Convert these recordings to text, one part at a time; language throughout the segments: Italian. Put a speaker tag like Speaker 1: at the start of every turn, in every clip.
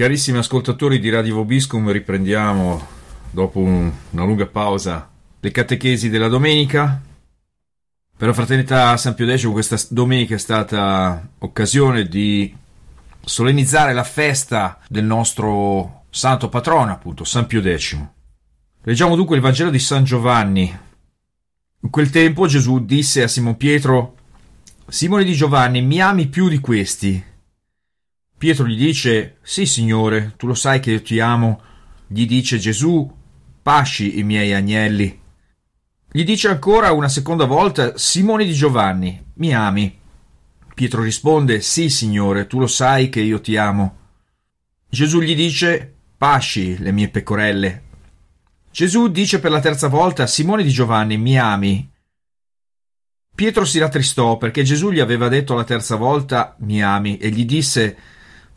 Speaker 1: Carissimi ascoltatori di Radio Vobiscum, riprendiamo dopo un- una lunga pausa le catechesi della domenica. Per la Fraternità San Pio X questa domenica è stata occasione di solennizzare la festa del nostro santo patrono, appunto, San Pio X. Leggiamo dunque il Vangelo di San Giovanni. In quel tempo Gesù disse a Simon Pietro, Simone di Giovanni, mi ami più di questi? Pietro gli dice, Sì, Signore, tu lo sai che io ti amo. Gli dice Gesù, Pasci i miei agnelli. Gli dice ancora una seconda volta, Simone di Giovanni, mi ami? Pietro risponde, Sì, Signore, tu lo sai che io ti amo. Gesù gli dice, Pasci le mie pecorelle. Gesù dice per la terza volta, Simone di Giovanni, mi ami? Pietro si rattristò perché Gesù gli aveva detto la terza volta, mi ami, e gli disse,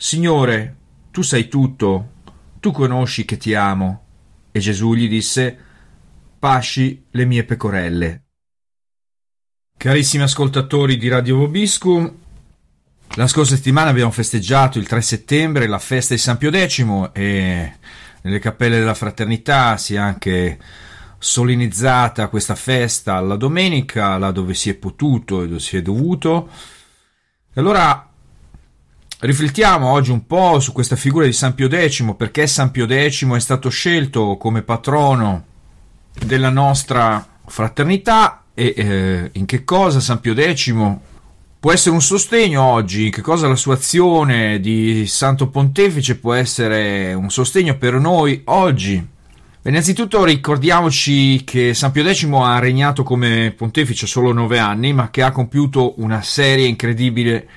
Speaker 1: Signore, tu sai tutto, tu conosci che ti amo. E Gesù gli disse, Pasci le mie pecorelle. Carissimi ascoltatori di Radio Vobiscum, la scorsa settimana abbiamo festeggiato il 3 settembre la festa di San Pio X e nelle cappelle della fraternità si è anche solennizzata questa festa la domenica, là dove si è potuto e dove si è dovuto. E allora riflettiamo oggi un po' su questa figura di San Pio X, perché San Pio X è stato scelto come patrono della nostra fraternità e eh, in che cosa San Pio X può essere un sostegno oggi, in che cosa la sua azione di Santo Pontefice può essere un sostegno per noi oggi. Beh, Innanzitutto ricordiamoci che San Pio X ha regnato come pontefice solo nove anni, ma che ha compiuto una serie incredibile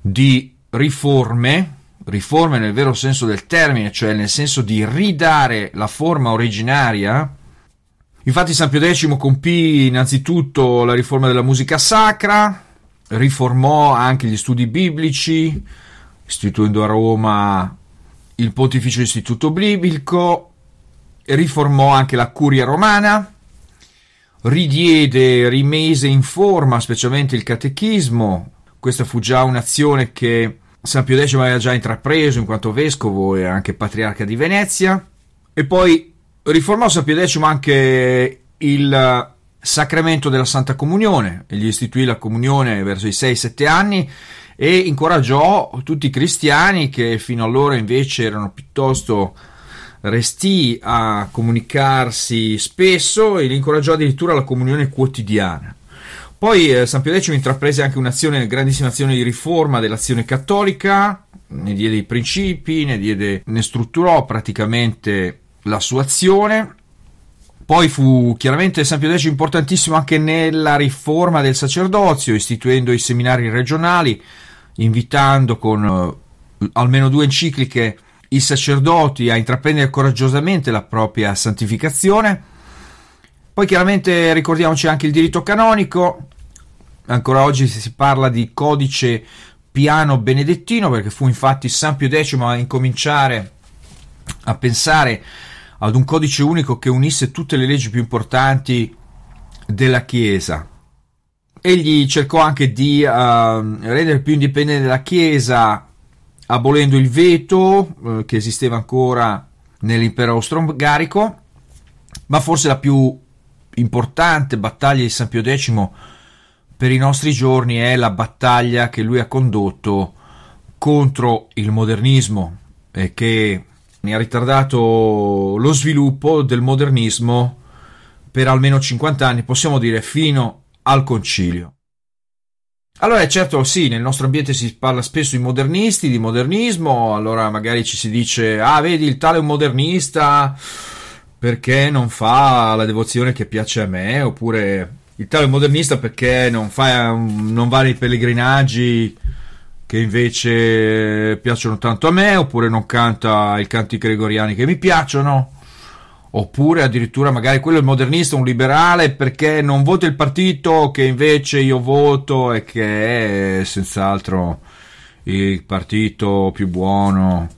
Speaker 1: di riforme, riforme nel vero senso del termine, cioè nel senso di ridare la forma originaria. Infatti San Pio X compì innanzitutto la riforma della musica sacra, riformò anche gli studi biblici, istituendo a Roma il Pontificio Istituto Biblico, riformò anche la curia romana, ridiede, rimise in forma specialmente il catechismo. Questa fu già un'azione che San Pio X aveva già intrapreso in quanto vescovo e anche patriarca di Venezia. E poi riformò San Pio X anche il sacramento della Santa Comunione, gli istituì la comunione verso i 6-7 anni e incoraggiò tutti i cristiani che fino allora invece erano piuttosto resti a comunicarsi spesso e li incoraggiò addirittura alla comunione quotidiana. Poi eh, San Pio X intraprese anche un'azione, grandissima azione di riforma dell'azione cattolica, ne diede i principi, ne, diede, ne strutturò praticamente la sua azione. Poi fu chiaramente San Pio X importantissimo anche nella riforma del sacerdozio, istituendo i seminari regionali, invitando con eh, almeno due encicliche i sacerdoti a intraprendere coraggiosamente la propria santificazione. Poi chiaramente ricordiamoci anche il diritto canonico, ancora oggi si parla di codice piano benedettino perché fu infatti San Pio X a incominciare a pensare ad un codice unico che unisse tutte le leggi più importanti della Chiesa. Egli cercò anche di uh, rendere più indipendente la Chiesa abolendo il veto uh, che esisteva ancora nell'impero austro-ungarico, ma forse la più importante battaglia di San Pio X per i nostri giorni è la battaglia che lui ha condotto contro il modernismo e che ne ha ritardato lo sviluppo del modernismo per almeno 50 anni, possiamo dire fino al concilio. Allora, certo, sì, nel nostro ambiente si parla spesso di modernisti, di modernismo, allora magari ci si dice, ah, vedi, il tale è un modernista perché non fa la devozione che piace a me, oppure il tale modernista perché non, fa, non va nei pellegrinaggi che invece piacciono tanto a me, oppure non canta i canti gregoriani che mi piacciono, oppure addirittura magari quello è il modernista, un liberale, perché non vota il partito che invece io voto e che è senz'altro il partito più buono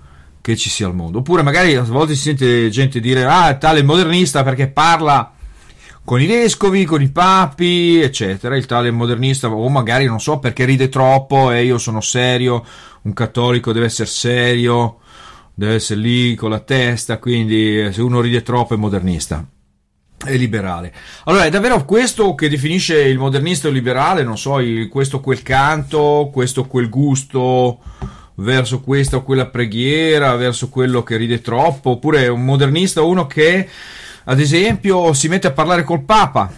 Speaker 1: che ci sia al mondo. Oppure magari a volte si sente gente dire ah, tale modernista perché parla con i vescovi, con i papi, eccetera. Il tale modernista, o magari non so perché ride troppo e io sono serio, un cattolico deve essere serio, deve essere lì con la testa, quindi se uno ride troppo è modernista. È liberale. Allora, è davvero questo che definisce il modernista liberale? Non so, il, questo quel canto, questo quel gusto verso questa o quella preghiera, verso quello che ride troppo, oppure un modernista uno che ad esempio si mette a parlare col Papa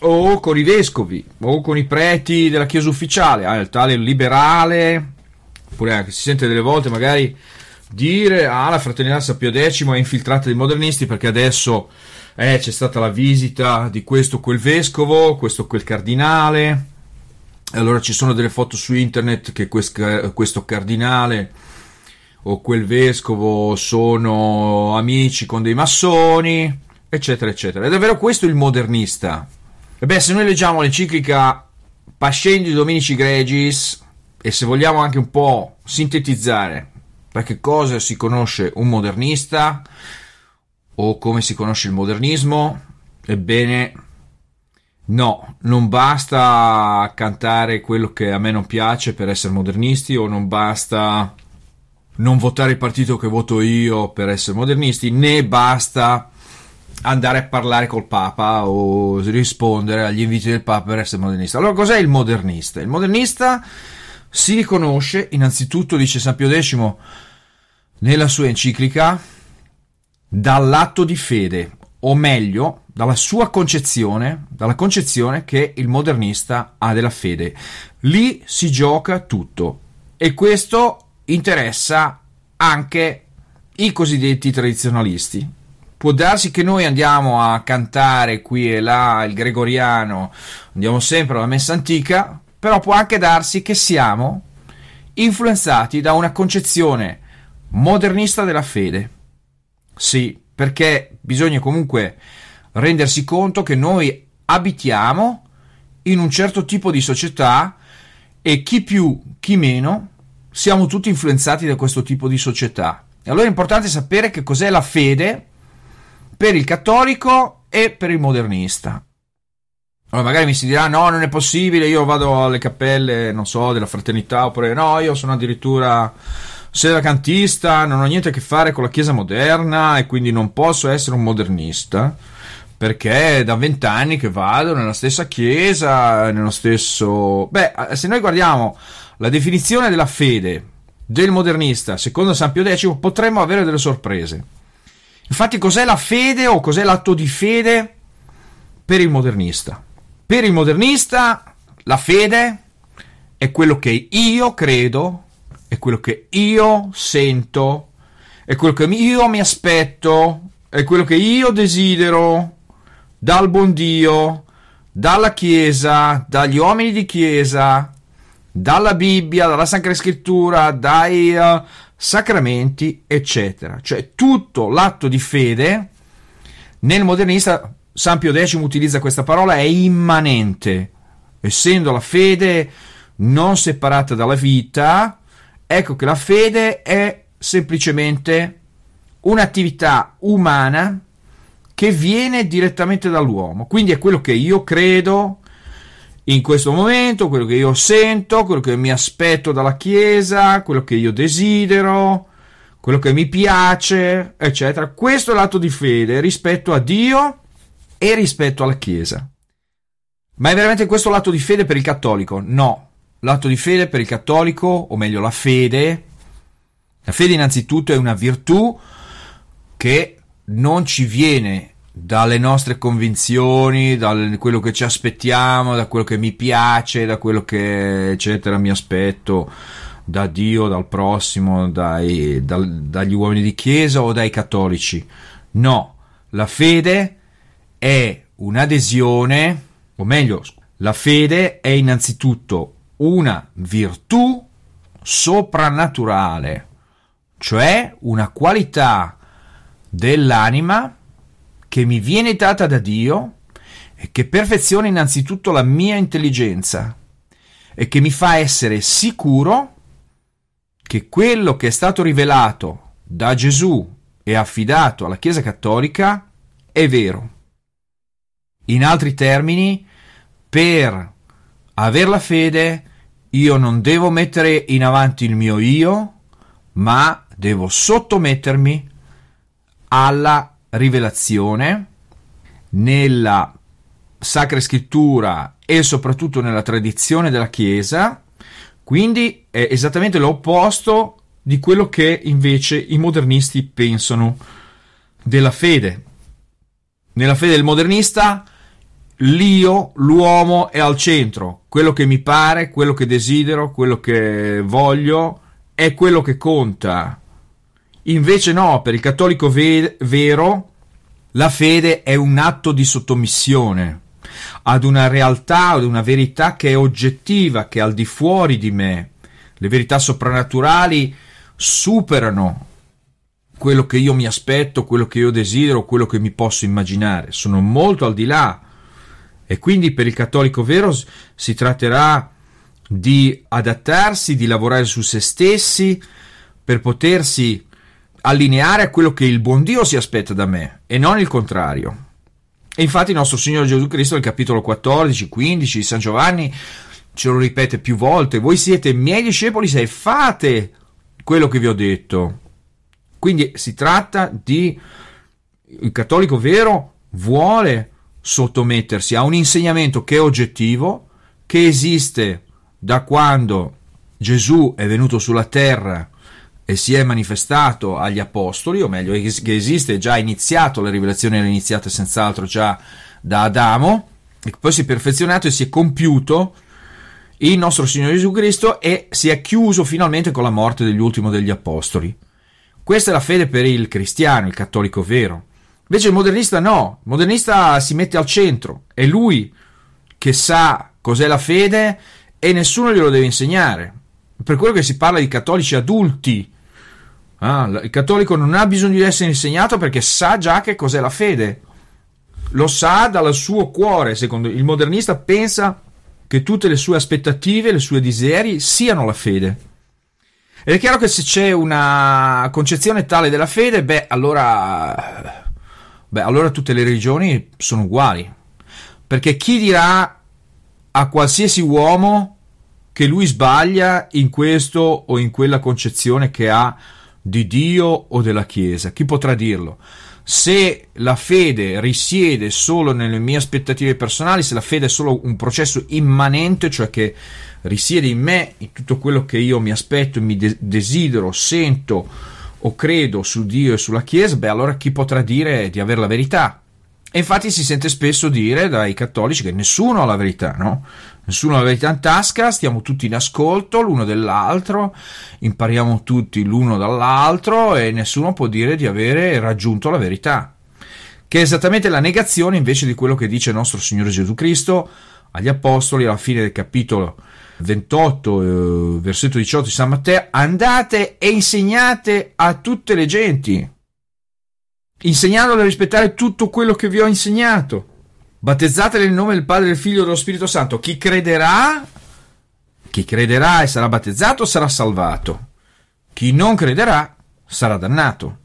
Speaker 1: o con i vescovi o con i preti della Chiesa ufficiale, ah, il tale liberale, oppure si sente delle volte magari dire ah la fraternità Sapio X è infiltrata dei modernisti perché adesso eh, c'è stata la visita di questo quel vescovo, questo quel cardinale. Allora ci sono delle foto su internet che questo cardinale o quel vescovo sono amici con dei massoni, eccetera, eccetera. È davvero questo il modernista? E beh, se noi leggiamo l'enciclica Pascendi Dominici Gregis, e se vogliamo anche un po' sintetizzare da che cosa si conosce un modernista o come si conosce il modernismo, ebbene No, non basta cantare quello che a me non piace per essere modernisti o non basta non votare il partito che voto io per essere modernisti, né basta andare a parlare col Papa o rispondere agli inviti del Papa per essere modernista. Allora, cos'è il modernista? Il modernista si riconosce, innanzitutto, dice San Pio X nella sua enciclica, dall'atto di fede, o meglio, dalla sua concezione, dalla concezione che il modernista ha della fede. Lì si gioca tutto e questo interessa anche i cosiddetti tradizionalisti. Può darsi che noi andiamo a cantare qui e là il gregoriano, andiamo sempre alla messa antica, però può anche darsi che siamo influenzati da una concezione modernista della fede. Sì, perché bisogna comunque rendersi conto che noi abitiamo in un certo tipo di società e chi più, chi meno, siamo tutti influenzati da questo tipo di società. E allora è importante sapere che cos'è la fede per il cattolico e per il modernista. Allora magari mi si dirà no, non è possibile, io vado alle cappelle, non so, della fraternità, oppure no, io sono addirittura sedacantista, non ho niente a che fare con la Chiesa moderna e quindi non posso essere un modernista perché è da vent'anni che vado nella stessa chiesa, nello stesso... Beh, se noi guardiamo la definizione della fede del modernista secondo San Pio X potremmo avere delle sorprese. Infatti cos'è la fede o cos'è l'atto di fede per il modernista? Per il modernista la fede è quello che io credo è quello che io sento, è quello che io mi aspetto, è quello che io desidero dal buon Dio, dalla Chiesa, dagli uomini di Chiesa, dalla Bibbia, dalla Sacra Scrittura, dai uh, sacramenti, eccetera. Cioè tutto l'atto di fede nel modernista San Pio X utilizza questa parola è immanente, essendo la fede non separata dalla vita, Ecco che la fede è semplicemente un'attività umana che viene direttamente dall'uomo. Quindi è quello che io credo in questo momento, quello che io sento, quello che mi aspetto dalla Chiesa, quello che io desidero, quello che mi piace, eccetera. Questo è l'atto di fede rispetto a Dio e rispetto alla Chiesa. Ma è veramente questo l'atto di fede per il cattolico? No, L'atto di fede per il cattolico, o meglio la fede, la fede innanzitutto è una virtù che non ci viene dalle nostre convinzioni, da quello che ci aspettiamo, da quello che mi piace, da quello che eccetera mi aspetto da Dio, dal prossimo, dai, dal, dagli uomini di chiesa o dai cattolici. No, la fede è un'adesione, o meglio, la fede è innanzitutto una virtù soprannaturale, cioè una qualità dell'anima che mi viene data da Dio e che perfeziona innanzitutto la mia intelligenza e che mi fa essere sicuro che quello che è stato rivelato da Gesù e affidato alla Chiesa Cattolica è vero. In altri termini, per aver la fede io non devo mettere in avanti il mio io, ma devo sottomettermi alla rivelazione nella Sacra Scrittura e soprattutto nella tradizione della Chiesa, quindi è esattamente l'opposto di quello che invece i modernisti pensano della fede. Nella fede del modernista l'io, l'uomo è al centro, quello che mi pare, quello che desidero, quello che voglio è quello che conta. Invece no, per il cattolico ve- vero la fede è un atto di sottomissione ad una realtà, ad una verità che è oggettiva, che è al di fuori di me. Le verità soprannaturali superano quello che io mi aspetto, quello che io desidero, quello che mi posso immaginare, sono molto al di là. E quindi per il cattolico vero si tratterà di adattarsi, di lavorare su se stessi per potersi allineare a quello che il buon Dio si aspetta da me e non il contrario. E infatti il nostro Signore Gesù Cristo nel capitolo 14, 15 di San Giovanni ce lo ripete più volte, voi siete miei discepoli se fate quello che vi ho detto. Quindi si tratta di il cattolico vero vuole sottomettersi a un insegnamento che è oggettivo, che esiste da quando Gesù è venuto sulla terra e si è manifestato agli apostoli, o meglio, che esiste già iniziato, la rivelazione era iniziata senz'altro già da Adamo, e poi si è perfezionato e si è compiuto il nostro Signore Gesù Cristo e si è chiuso finalmente con la morte dell'ultimo degli apostoli. Questa è la fede per il cristiano, il cattolico vero. Invece il modernista no, il modernista si mette al centro, è lui che sa cos'è la fede e nessuno glielo deve insegnare. Per quello che si parla di cattolici adulti, Ah, il cattolico non ha bisogno di essere insegnato perché sa già che cos'è la fede. Lo sa dal suo cuore, secondo il modernista pensa che tutte le sue aspettative, le sue desideri siano la fede. Ed è chiaro che se c'è una concezione tale della fede, beh, allora beh, allora tutte le religioni sono uguali. Perché chi dirà a qualsiasi uomo che lui sbaglia in questo o in quella concezione che ha di Dio o della Chiesa. Chi potrà dirlo? Se la fede risiede solo nelle mie aspettative personali, se la fede è solo un processo immanente, cioè che risiede in me, in tutto quello che io mi aspetto, mi de- desidero, sento o credo su Dio e sulla Chiesa, beh allora chi potrà dire di avere la verità? E infatti si sente spesso dire dai cattolici che nessuno ha la verità, no? Nessuno la verità in tasca, stiamo tutti in ascolto l'uno dell'altro, impariamo tutti l'uno dall'altro e nessuno può dire di avere raggiunto la verità. Che è esattamente la negazione invece di quello che dice il nostro Signore Gesù Cristo agli Apostoli alla fine del capitolo 28, eh, versetto 18 di San Matteo, andate e insegnate a tutte le genti insegnandole a rispettare tutto quello che vi ho insegnato. Battezzatele nel nome del Padre, del Figlio e dello Spirito Santo. Chi crederà, chi crederà e sarà battezzato sarà salvato. Chi non crederà sarà dannato.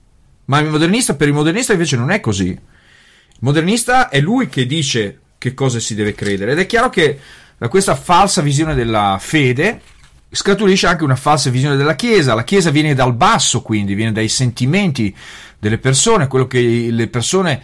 Speaker 1: Ma il modernista, per il modernista invece non è così. Il modernista è lui che dice che cosa si deve credere. Ed è chiaro che da questa falsa visione della fede scaturisce anche una falsa visione della Chiesa. La Chiesa viene dal basso, quindi viene dai sentimenti delle persone, quello che le persone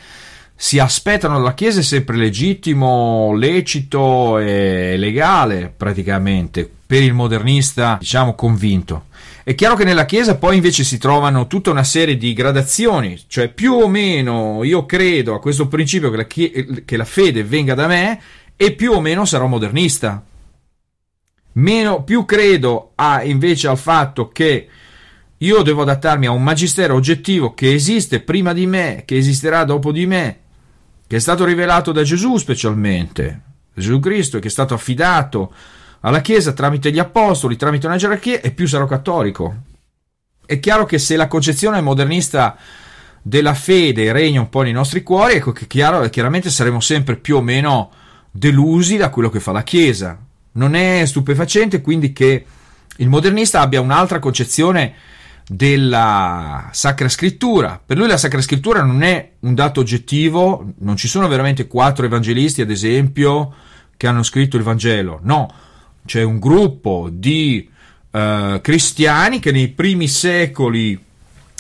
Speaker 1: si aspettano dalla Chiesa è sempre legittimo, lecito e legale praticamente per il modernista, diciamo, convinto. È chiaro che nella Chiesa poi invece si trovano tutta una serie di gradazioni, cioè più o meno io credo a questo principio che la, che la fede venga da me e più o meno sarò modernista. Meno, più credo a, invece al fatto che io devo adattarmi a un magistero oggettivo che esiste prima di me, che esisterà dopo di me, che è stato rivelato da Gesù specialmente, Gesù Cristo, che è stato affidato alla Chiesa tramite gli apostoli, tramite una gerarchia e più sarò cattolico. È chiaro che se la concezione modernista della fede regna un po' nei nostri cuori, ecco che chiaro, chiaramente saremo sempre più o meno delusi da quello che fa la Chiesa. Non è stupefacente quindi che il modernista abbia un'altra concezione della Sacra Scrittura. Per lui la Sacra Scrittura non è un dato oggettivo, non ci sono veramente quattro evangelisti, ad esempio, che hanno scritto il Vangelo. No, c'è un gruppo di uh, cristiani che nei primi secoli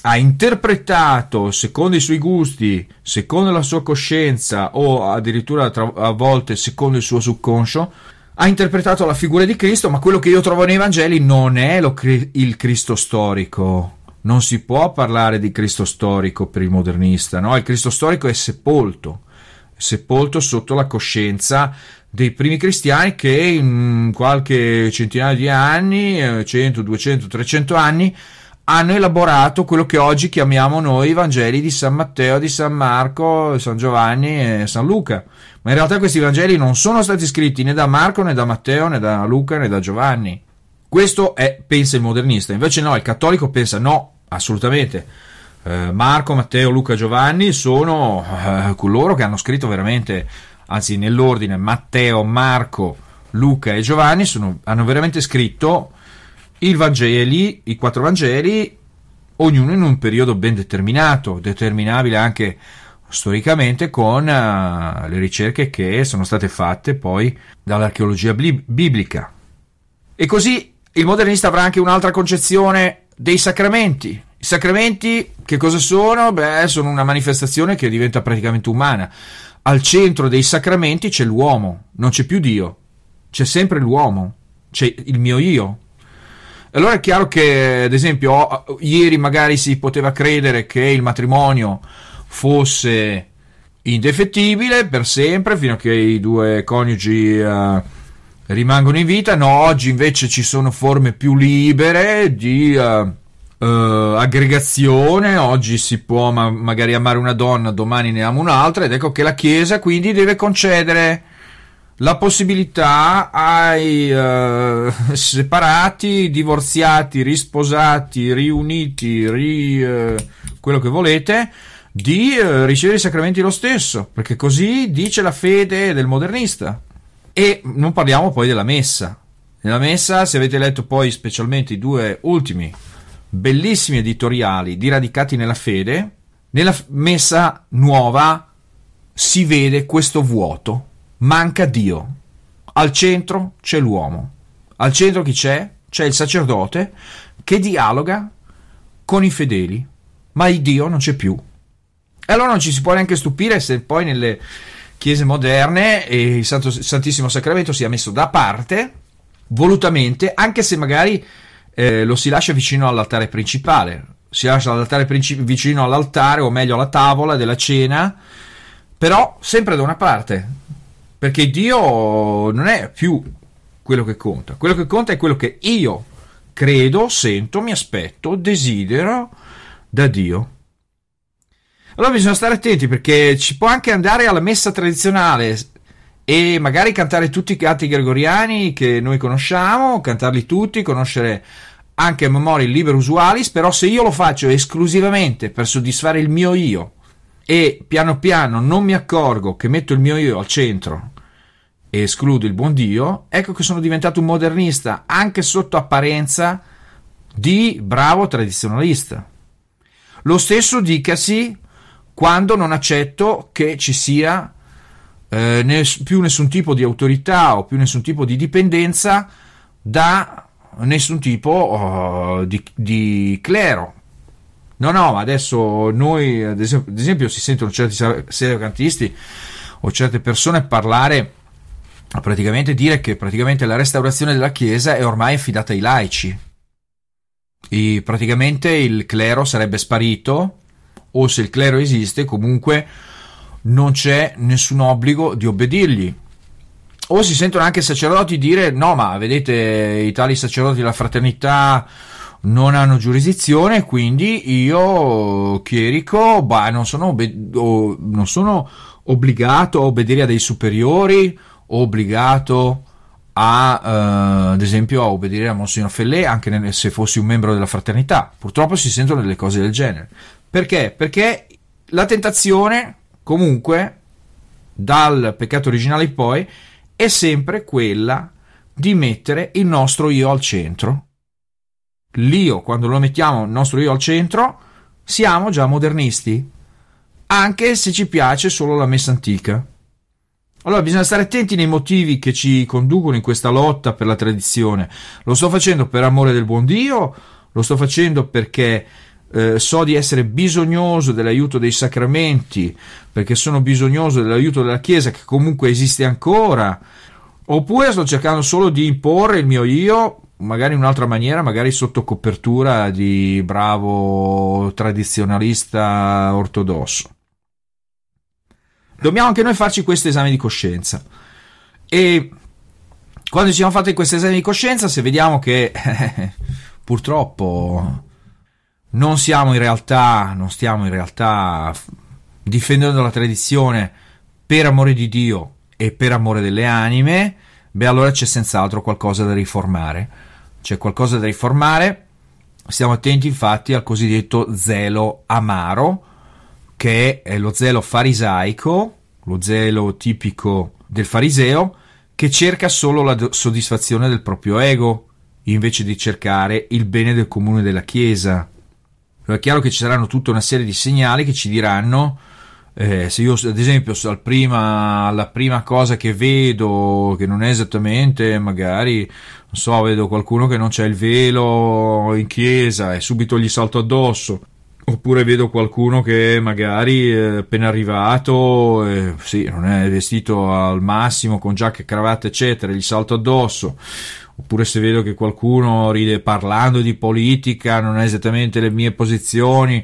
Speaker 1: ha interpretato secondo i suoi gusti, secondo la sua coscienza o addirittura a volte secondo il suo subconscio, ha interpretato la figura di Cristo, ma quello che io trovo nei Vangeli non è lo, il Cristo storico. Non si può parlare di Cristo storico per il modernista, no? Il Cristo storico è sepolto, sepolto sotto la coscienza dei primi cristiani che in qualche centinaio di anni, 100, 200, 300 anni, hanno elaborato quello che oggi chiamiamo noi i Vangeli di San Matteo, di San Marco, San Giovanni e San Luca. Ma in realtà questi Vangeli non sono stati scritti né da Marco, né da Matteo, né da Luca, né da Giovanni. Questo è, pensa il modernista. Invece no, il cattolico pensa no, assolutamente. Eh, Marco, Matteo, Luca, Giovanni sono eh, coloro che hanno scritto veramente, anzi nell'ordine, Matteo, Marco, Luca e Giovanni sono, hanno veramente scritto i Vangeli, i quattro Vangeli, ognuno in un periodo ben determinato, determinabile anche storicamente con uh, le ricerche che sono state fatte poi dall'archeologia bli- biblica. E così il modernista avrà anche un'altra concezione dei sacramenti. I sacramenti che cosa sono? Beh, sono una manifestazione che diventa praticamente umana. Al centro dei sacramenti c'è l'uomo, non c'è più Dio, c'è sempre l'uomo, c'è il mio io, allora è chiaro che, ad esempio, ieri magari si poteva credere che il matrimonio fosse indefettibile per sempre fino a che i due coniugi uh, rimangono in vita. No, oggi invece ci sono forme più libere di uh, uh, aggregazione. Oggi si può ma- magari amare una donna, domani ne ama un'altra. Ed ecco che la Chiesa quindi deve concedere la possibilità ai uh, separati, divorziati, risposati, riuniti, ri, uh, quello che volete, di uh, ricevere i sacramenti lo stesso, perché così dice la fede del modernista. E non parliamo poi della messa. Nella messa, se avete letto poi specialmente i due ultimi bellissimi editoriali di Radicati nella fede, nella messa nuova si vede questo vuoto manca Dio. Al centro c'è l'uomo. Al centro chi c'è? C'è il sacerdote che dialoga con i fedeli, ma il Dio non c'è più. E allora non ci si può neanche stupire se poi nelle chiese moderne il, Santo, Santissimo Sacramento sia messo da parte volutamente, anche se magari eh, lo si lascia vicino all'altare principale. Si lascia l'altare princip- vicino all'altare, o meglio alla tavola della cena, però sempre da una parte perché Dio non è più quello che conta, quello che conta è quello che io credo, sento, mi aspetto, desidero da Dio. Allora bisogna stare attenti perché ci può anche andare alla messa tradizionale e magari cantare tutti i canti gregoriani che noi conosciamo, cantarli tutti, conoscere anche a memoria il libero usualis, però se io lo faccio esclusivamente per soddisfare il mio io, e piano piano non mi accorgo che metto il mio io al centro e escludo il buon Dio, ecco che sono diventato un modernista, anche sotto apparenza di bravo tradizionalista. Lo stesso dicasi quando non accetto che ci sia eh, ness- più nessun tipo di autorità o più nessun tipo di dipendenza da nessun tipo oh, di, di clero, No, no, ma adesso noi, ad esempio, ad esempio si sentono certi sedecantisti o certe persone parlare, praticamente dire che praticamente la restaurazione della Chiesa è ormai affidata ai laici. E praticamente il clero sarebbe sparito, o se il clero esiste, comunque non c'è nessun obbligo di obbedirgli. O si sentono anche sacerdoti dire: no, ma vedete, i tali sacerdoti della fraternità non hanno giurisdizione, quindi io, chierico, bah, non, sono obbe- non sono obbligato a obbedire a dei superiori, obbligato a, uh, ad esempio, a obbedire a Monsignor Fellè anche nel, se fossi un membro della fraternità. Purtroppo si sentono delle cose del genere. Perché? Perché la tentazione, comunque, dal peccato originale in poi, è sempre quella di mettere il nostro io al centro. L'io, quando lo mettiamo il nostro io al centro, siamo già modernisti, anche se ci piace solo la messa antica. Allora bisogna stare attenti nei motivi che ci conducono in questa lotta per la tradizione. Lo sto facendo per amore del buon Dio, lo sto facendo perché eh, so di essere bisognoso dell'aiuto dei sacramenti, perché sono bisognoso dell'aiuto della Chiesa che comunque esiste ancora, oppure sto cercando solo di imporre il mio io, magari in un'altra maniera, magari sotto copertura di bravo tradizionalista ortodosso. Dobbiamo anche noi farci questo esame di coscienza. E quando ci siamo fatti questo esame di coscienza, se vediamo che purtroppo non siamo in realtà, non stiamo in realtà difendendo la tradizione per amore di Dio e per amore delle anime, beh allora c'è senz'altro qualcosa da riformare. C'è qualcosa da riformare. Stiamo attenti infatti al cosiddetto zelo amaro, che è lo zelo farisaico, lo zelo tipico del fariseo, che cerca solo la soddisfazione del proprio ego, invece di cercare il bene del comune della Chiesa. Allora è chiaro che ci saranno tutta una serie di segnali che ci diranno eh, se io ad esempio al prima, alla prima cosa che vedo che non è esattamente magari non so vedo qualcuno che non c'è il velo in chiesa e subito gli salto addosso oppure vedo qualcuno che magari è appena arrivato eh, sì non è vestito al massimo con giacca e cravatta eccetera gli salto addosso. Oppure se vedo che qualcuno ride parlando di politica, non è esattamente le mie posizioni,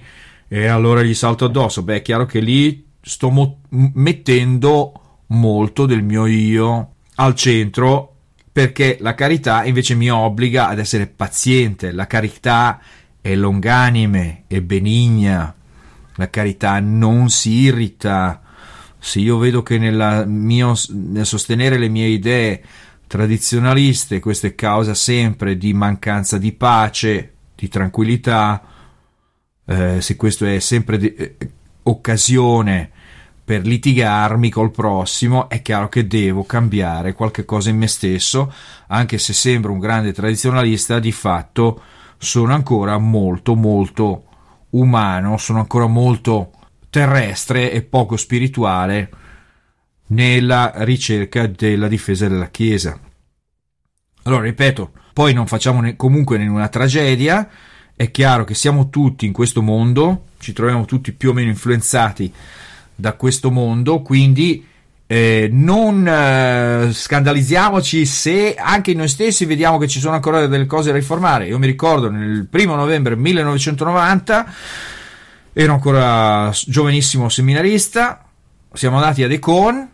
Speaker 1: e allora gli salto addosso. Beh, è chiaro che lì sto mo- mettendo molto del mio io al centro perché la carità invece mi obbliga ad essere paziente, la carità è longanime, è benigna, la carità non si irrita. Se io vedo che mio, nel sostenere le mie idee tradizionaliste, questo è causa sempre di mancanza di pace, di tranquillità, eh, se questo è sempre di, eh, occasione per litigarmi col prossimo, è chiaro che devo cambiare qualche cosa in me stesso, anche se sembro un grande tradizionalista, di fatto sono ancora molto molto umano, sono ancora molto terrestre e poco spirituale nella ricerca della difesa della Chiesa. Allora, ripeto, poi non facciamo ne- comunque nessuna tragedia, è chiaro che siamo tutti in questo mondo, ci troviamo tutti più o meno influenzati da questo mondo, quindi eh, non eh, scandalizziamoci se anche noi stessi vediamo che ci sono ancora delle cose da riformare. Io mi ricordo nel primo novembre 1990 ero ancora giovanissimo seminarista, siamo andati a Decon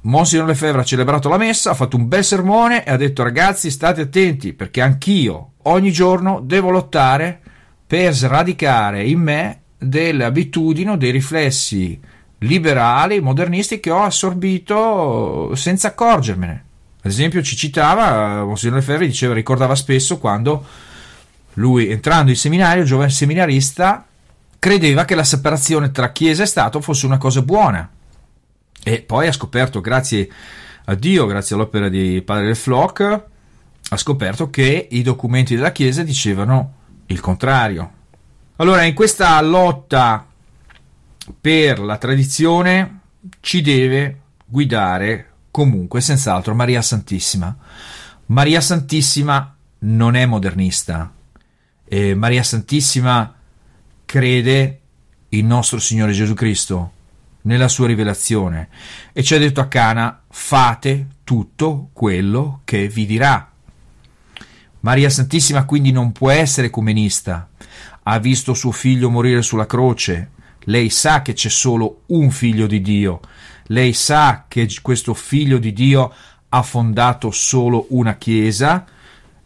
Speaker 1: Monsignor Lefebvre ha celebrato la messa, ha fatto un bel sermone e ha detto ragazzi state attenti perché anch'io ogni giorno devo lottare per sradicare in me delle abitudini dei riflessi liberali, modernisti che ho assorbito senza accorgermene. Ad esempio ci citava, Monsignor Lefebvre diceva, ricordava spesso quando lui entrando in seminario, giovane seminarista, credeva che la separazione tra Chiesa e Stato fosse una cosa buona e poi ha scoperto, grazie a Dio, grazie all'opera di Padre Flock, ha scoperto che i documenti della Chiesa dicevano il contrario. Allora, in questa lotta per la tradizione ci deve guidare comunque, senz'altro, Maria Santissima. Maria Santissima non è modernista. E Maria Santissima crede in nostro Signore Gesù Cristo nella sua rivelazione e ci ha detto a Cana fate tutto quello che vi dirà. Maria Santissima quindi non può essere comunista, ha visto suo figlio morire sulla croce, lei sa che c'è solo un figlio di Dio, lei sa che questo figlio di Dio ha fondato solo una chiesa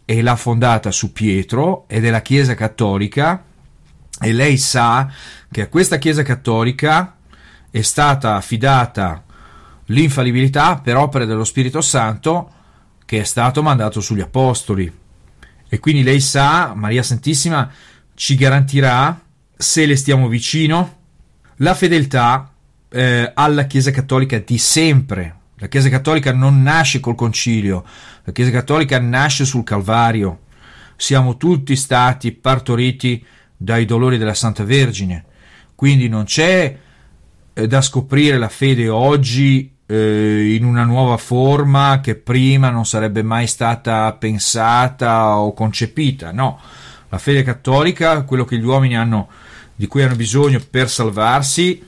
Speaker 1: e l'ha fondata su Pietro ed è la chiesa cattolica e lei sa che a questa chiesa cattolica è stata affidata l'infallibilità per opera dello Spirito Santo, che è stato mandato sugli apostoli. E quindi lei sa, Maria Santissima ci garantirà, se le stiamo vicino, la fedeltà eh, alla Chiesa Cattolica di sempre. La Chiesa Cattolica non nasce col concilio, la Chiesa Cattolica nasce sul Calvario. Siamo tutti stati partoriti dai dolori della Santa Vergine. Quindi non c'è eh, da scoprire la fede oggi eh, in una nuova forma che prima non sarebbe mai stata pensata o concepita. No, la fede cattolica, quello che gli uomini hanno, di cui hanno bisogno per salvarsi,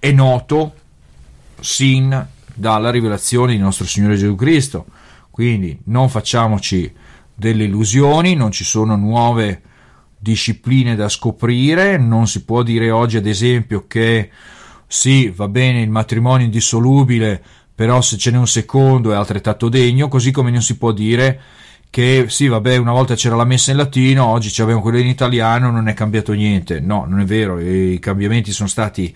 Speaker 1: è noto sin dalla rivelazione di nostro Signore Gesù Cristo. Quindi non facciamoci delle illusioni, non ci sono nuove discipline da scoprire, non si può dire oggi ad esempio che sì, va bene il matrimonio indissolubile, però se ce n'è un secondo è altrettanto degno, così come non si può dire che sì, vabbè, una volta c'era la messa in latino, oggi abbiamo quella in italiano, non è cambiato niente. No, non è vero, i cambiamenti sono stati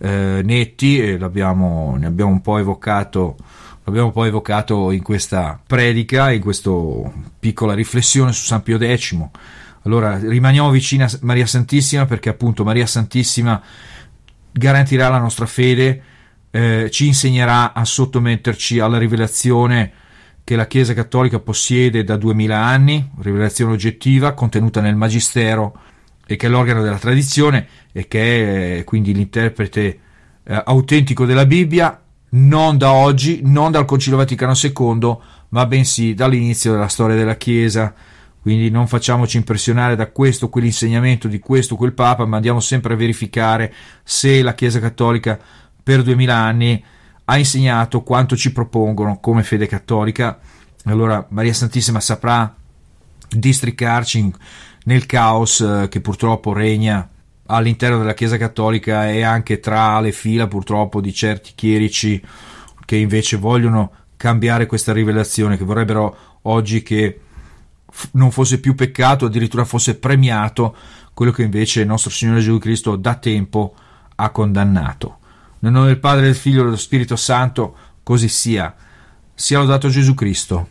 Speaker 1: eh, netti e l'abbiamo, ne abbiamo un po' evocato l'abbiamo poi evocato in questa predica, in questa piccola riflessione su San Pio X. Allora rimaniamo vicini a Maria Santissima perché appunto Maria Santissima garantirà la nostra fede, eh, ci insegnerà a sottometterci alla rivelazione che la Chiesa Cattolica possiede da duemila anni, rivelazione oggettiva contenuta nel Magistero e che è l'organo della tradizione e che è quindi l'interprete eh, autentico della Bibbia, non da oggi, non dal Concilio Vaticano II, ma bensì dall'inizio della storia della Chiesa. Quindi non facciamoci impressionare da questo quell'insegnamento di questo quel Papa, ma andiamo sempre a verificare se la Chiesa Cattolica per duemila anni ha insegnato quanto ci propongono come fede cattolica. Allora Maria Santissima saprà districarci nel caos eh, che purtroppo regna all'interno della Chiesa Cattolica e anche tra le fila purtroppo di certi chierici che invece vogliono cambiare questa rivelazione, che vorrebbero oggi che non fosse più peccato, addirittura fosse premiato quello che invece il nostro Signore Gesù Cristo da tempo ha condannato. Nel nome del Padre, del Figlio e dello Spirito Santo, così sia. Sia lodato Gesù Cristo.